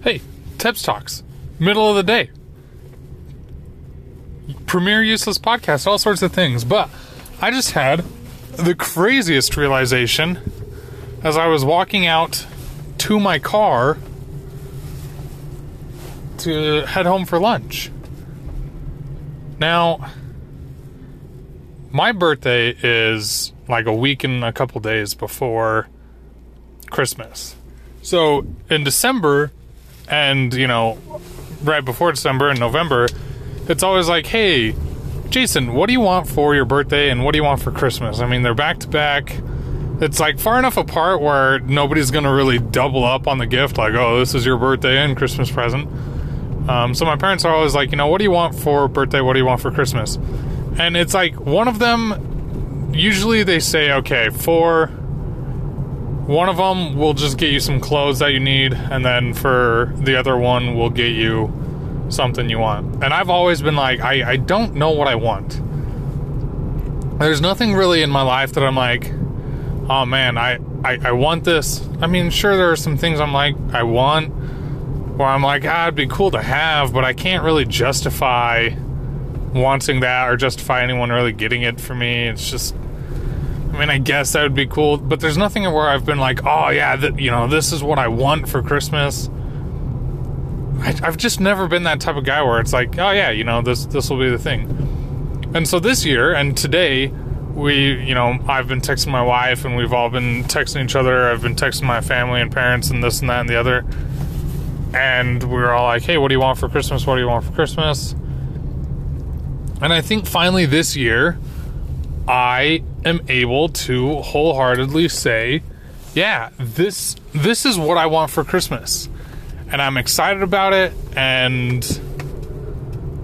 Hey, Tips Talks, middle of the day. Premier useless podcast, all sorts of things. But I just had the craziest realization as I was walking out to my car to head home for lunch. Now, my birthday is like a week and a couple days before Christmas. So in December and, you know, right before December and November, it's always like, hey, Jason, what do you want for your birthday and what do you want for Christmas? I mean, they're back to back. It's like far enough apart where nobody's going to really double up on the gift, like, oh, this is your birthday and Christmas present. Um, so my parents are always like, you know, what do you want for birthday? What do you want for Christmas? And it's like one of them, usually they say, okay, for one of them, we'll just get you some clothes that you need. And then for the other one, we'll get you something you want. And I've always been like, I, I don't know what I want. There's nothing really in my life that I'm like, oh man, I, I, I want this. I mean, sure, there are some things I'm like, I want, where I'm like, ah, it'd be cool to have, but I can't really justify wanting that or justify anyone really getting it for me. It's just, I mean, I guess that would be cool, but there's nothing where I've been like, oh yeah, that you know, this is what I want for Christmas. I, I've just never been that type of guy where it's like, oh yeah, you know, this this will be the thing. And so this year and today, we, you know, I've been texting my wife and we've all been texting each other. I've been texting my family and parents and this and that and the other. And we were all like, hey, what do you want for Christmas? What do you want for Christmas? And I think finally this year, I am able to wholeheartedly say, yeah, this this is what I want for Christmas. And I'm excited about it and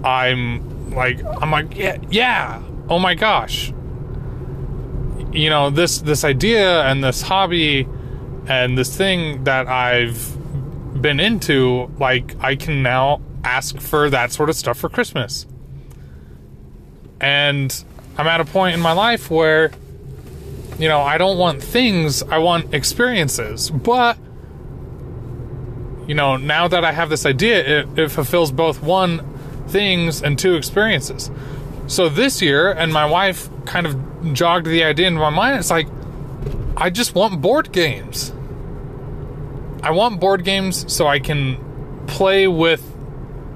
I'm like I'm like yeah, yeah. Oh my gosh. You know, this this idea and this hobby and this thing that I've been into, like I can now ask for that sort of stuff for Christmas. And I'm at a point in my life where, you know, I don't want things, I want experiences. But, you know, now that I have this idea, it, it fulfills both one, things, and two, experiences. So this year, and my wife kind of jogged the idea into my mind, it's like, I just want board games. I want board games so I can play with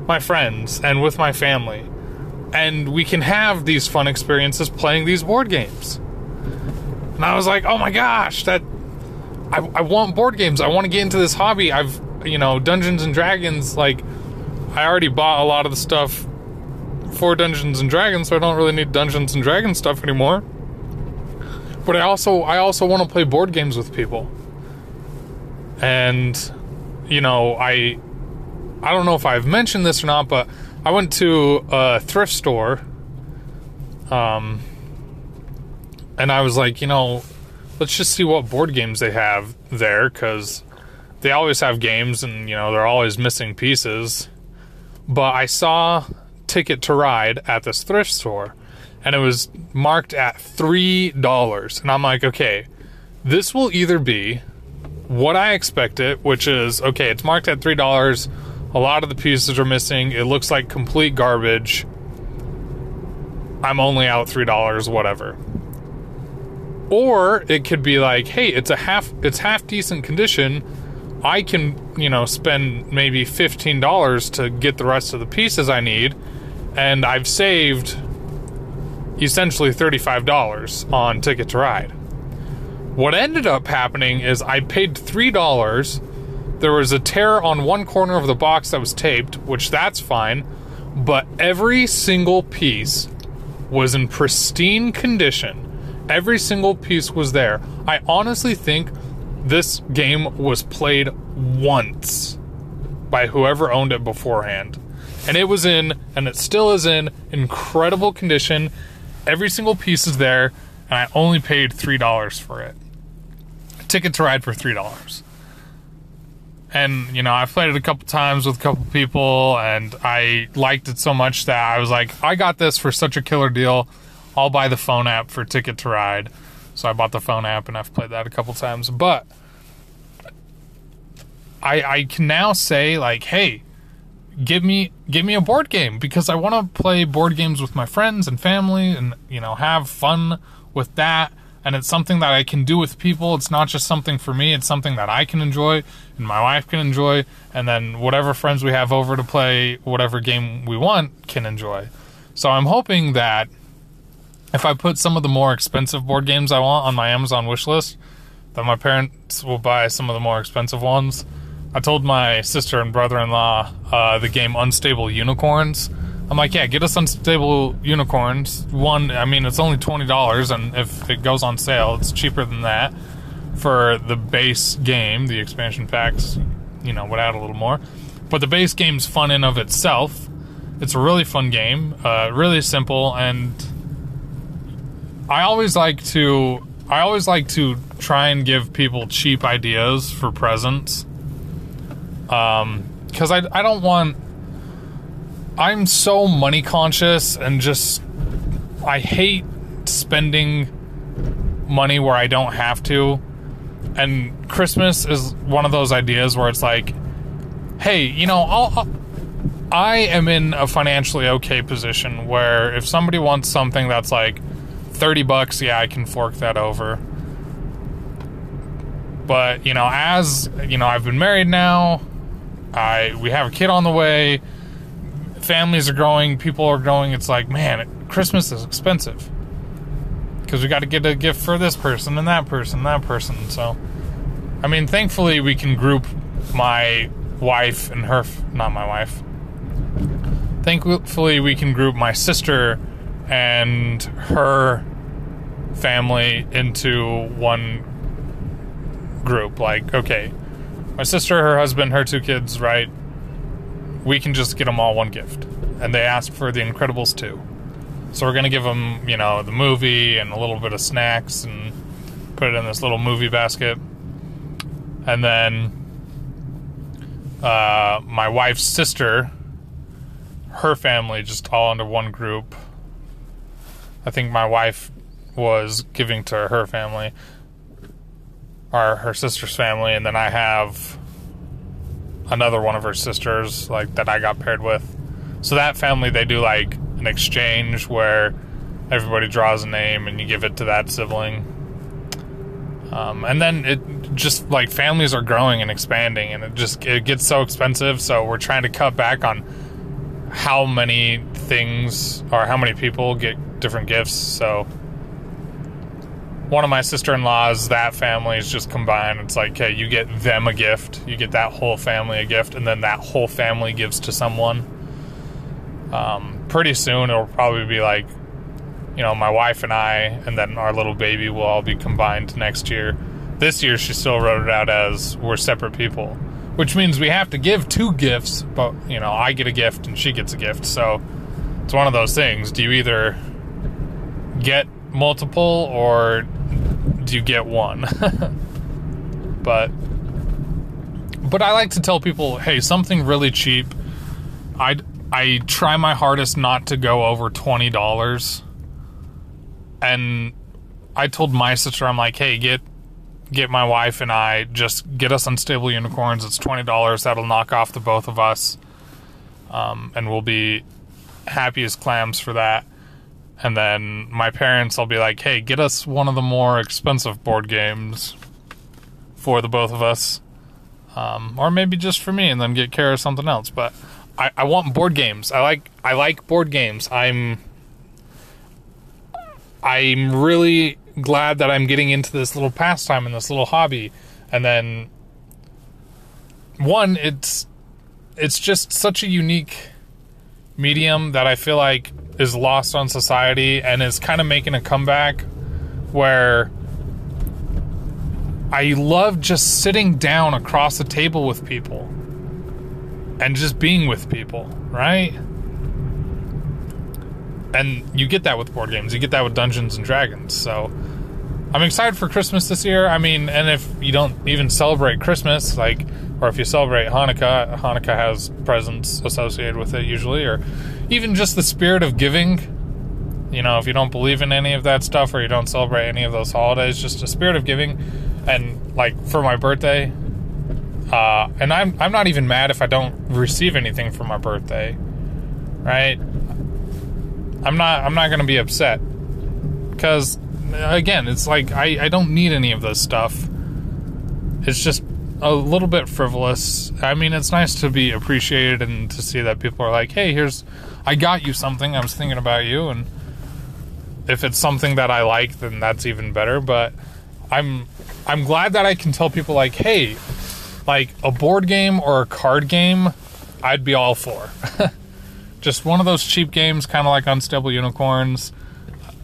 my friends and with my family and we can have these fun experiences playing these board games. And I was like, oh my gosh, that I, I want board games. I want to get into this hobby. I've, you know, Dungeons and Dragons, like, I already bought a lot of the stuff for Dungeons and Dragons, so I don't really need Dungeons and Dragons stuff anymore. But I also, I also want to play board games with people. And, you know, I, I don't know if I've mentioned this or not, but I went to a thrift store, um, and I was like, you know, let's just see what board games they have there because they always have games and you know they're always missing pieces. But I saw Ticket to Ride at this thrift store, and it was marked at three dollars, and I'm like, okay, this will either be what I expected, which is okay, it's marked at three dollars a lot of the pieces are missing. It looks like complete garbage. I'm only out $3, whatever. Or it could be like, hey, it's a half it's half decent condition. I can, you know, spend maybe $15 to get the rest of the pieces I need and I've saved essentially $35 on Ticket to Ride. What ended up happening is I paid $3 there was a tear on one corner of the box that was taped, which that's fine, but every single piece was in pristine condition. Every single piece was there. I honestly think this game was played once by whoever owned it beforehand. And it was in, and it still is in, incredible condition. Every single piece is there, and I only paid $3 for it. Ticket to ride for $3 and you know I've played it a couple times with a couple people, and I liked it so much that I was like, I got this for such a killer deal. I'll buy the phone app for Ticket to Ride. So I bought the phone app, and I've played that a couple times. But I I can now say like, hey, give me give me a board game because I want to play board games with my friends and family and you know have fun with that and it's something that I can do with people. It's not just something for me, it's something that I can enjoy and my wife can enjoy and then whatever friends we have over to play whatever game we want can enjoy. So I'm hoping that if I put some of the more expensive board games I want on my Amazon wish list, that my parents will buy some of the more expensive ones. I told my sister and brother in law uh, the game Unstable Unicorns. I'm like, yeah, get us Unstable Unicorns. One, I mean, it's only $20, and if it goes on sale, it's cheaper than that for the base game. The expansion packs, you know, would add a little more. But the base game's fun in of itself. It's a really fun game, uh, really simple, and I always like to I always like to try and give people cheap ideas for presents. Um, because I I don't want. I'm so money conscious and just I hate spending money where I don't have to. And Christmas is one of those ideas where it's like, hey, you know, I'll, I'll I am in a financially okay position where if somebody wants something that's like 30 bucks, yeah, I can fork that over. But, you know, as, you know, I've been married now, I we have a kid on the way, families are growing, people are growing, it's like, man, Christmas is expensive. Cuz we got to get a gift for this person and that person, that person. So, I mean, thankfully we can group my wife and her not my wife thankfully we can group my sister and her family into one group like okay my sister her husband her two kids right we can just get them all one gift. And they asked for the incredibles 2 so we're going to give them you know the movie and a little bit of snacks and put it in this little movie basket. And then uh, my wife's sister her family just all under one group. I think my wife was giving to her family, or her sister's family, and then I have another one of her sisters, like that I got paired with. So that family, they do like an exchange where everybody draws a name and you give it to that sibling. Um, and then it just like families are growing and expanding, and it just it gets so expensive. So we're trying to cut back on how many things or how many people get different gifts. So one of my sister-in-laws, that family is just combined. It's like, okay, you get them a gift, you get that whole family a gift, and then that whole family gives to someone. Um, pretty soon, it'll probably be like, you know, my wife and I, and then our little baby will all be combined next year. This year, she still wrote it out as we're separate people which means we have to give two gifts, but you know, I get a gift and she gets a gift. So it's one of those things. Do you either get multiple or do you get one? but but I like to tell people, hey, something really cheap. I I try my hardest not to go over twenty dollars. And I told my sister, I'm like, hey, get get my wife and I just get us unstable unicorns. It's twenty dollars. That'll knock off the both of us, um, and we'll be happy as clams for that. And then my parents, I'll be like, "Hey, get us one of the more expensive board games for the both of us, um, or maybe just for me, and then get care of something else." But I, I want board games. I like I like board games. I'm I'm really glad that I'm getting into this little pastime and this little hobby. And then one, it's it's just such a unique medium that I feel like is lost on society and is kind of making a comeback where I love just sitting down across a table with people and just being with people, right? And you get that with board games. You get that with Dungeons and Dragons. So I'm excited for Christmas this year. I mean, and if you don't even celebrate Christmas, like, or if you celebrate Hanukkah, Hanukkah has presents associated with it usually, or even just the spirit of giving. You know, if you don't believe in any of that stuff or you don't celebrate any of those holidays, just a spirit of giving. And like for my birthday, Uh, and I'm I'm not even mad if I don't receive anything for my birthday, right? I'm not I'm not gonna be upset because again, it's like I I don't need any of this stuff. It's just a little bit frivolous. I mean, it's nice to be appreciated and to see that people are like, "Hey, here's I got you something. I was thinking about you." And if it's something that I like, then that's even better, but I'm I'm glad that I can tell people like, "Hey, like a board game or a card game, I'd be all for." Just one of those cheap games kind of like Unstable Unicorns,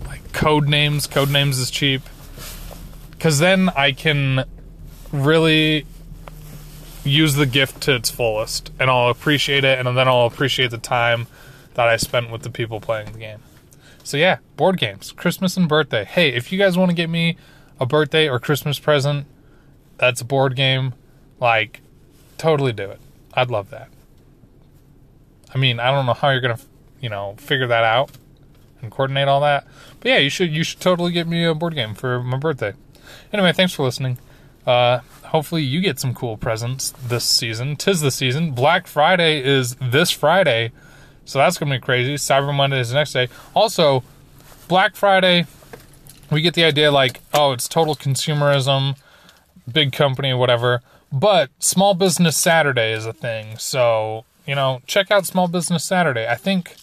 like Code Names. Code Names is cheap. Cuz then I can really use the gift to its fullest and I'll appreciate it and then I'll appreciate the time that I spent with the people playing the game. So yeah, board games, Christmas and birthday. Hey, if you guys want to get me a birthday or Christmas present that's a board game, like totally do it. I'd love that. I mean, I don't know how you're to, you know, figure that out and coordinate all that. But yeah, you should you should totally get me a board game for my birthday. Anyway, thanks for listening. Uh, hopefully you get some cool presents this season. Tis the season. Black Friday is this Friday, so that's gonna be crazy. Cyber Monday is the next day. Also, Black Friday, we get the idea like, oh, it's total consumerism, big company, whatever. But Small Business Saturday is a thing, so you know, check out Small Business Saturday. I think.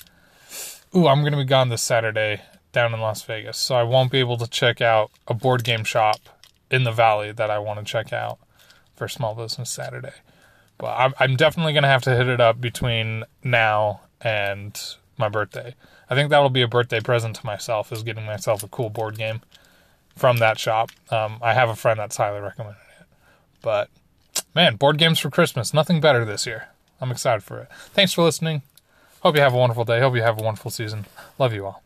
Ooh, I'm gonna be gone this Saturday down in Las Vegas, so I won't be able to check out a board game shop in the valley that I want to check out for Small Business Saturday. But I'm, I'm definitely going to have to hit it up between now and my birthday. I think that'll be a birthday present to myself is getting myself a cool board game from that shop. Um, I have a friend that's highly recommended it. But man, board games for Christmas, nothing better this year. I'm excited for it. Thanks for listening. Hope you have a wonderful day. Hope you have a wonderful season. Love you all.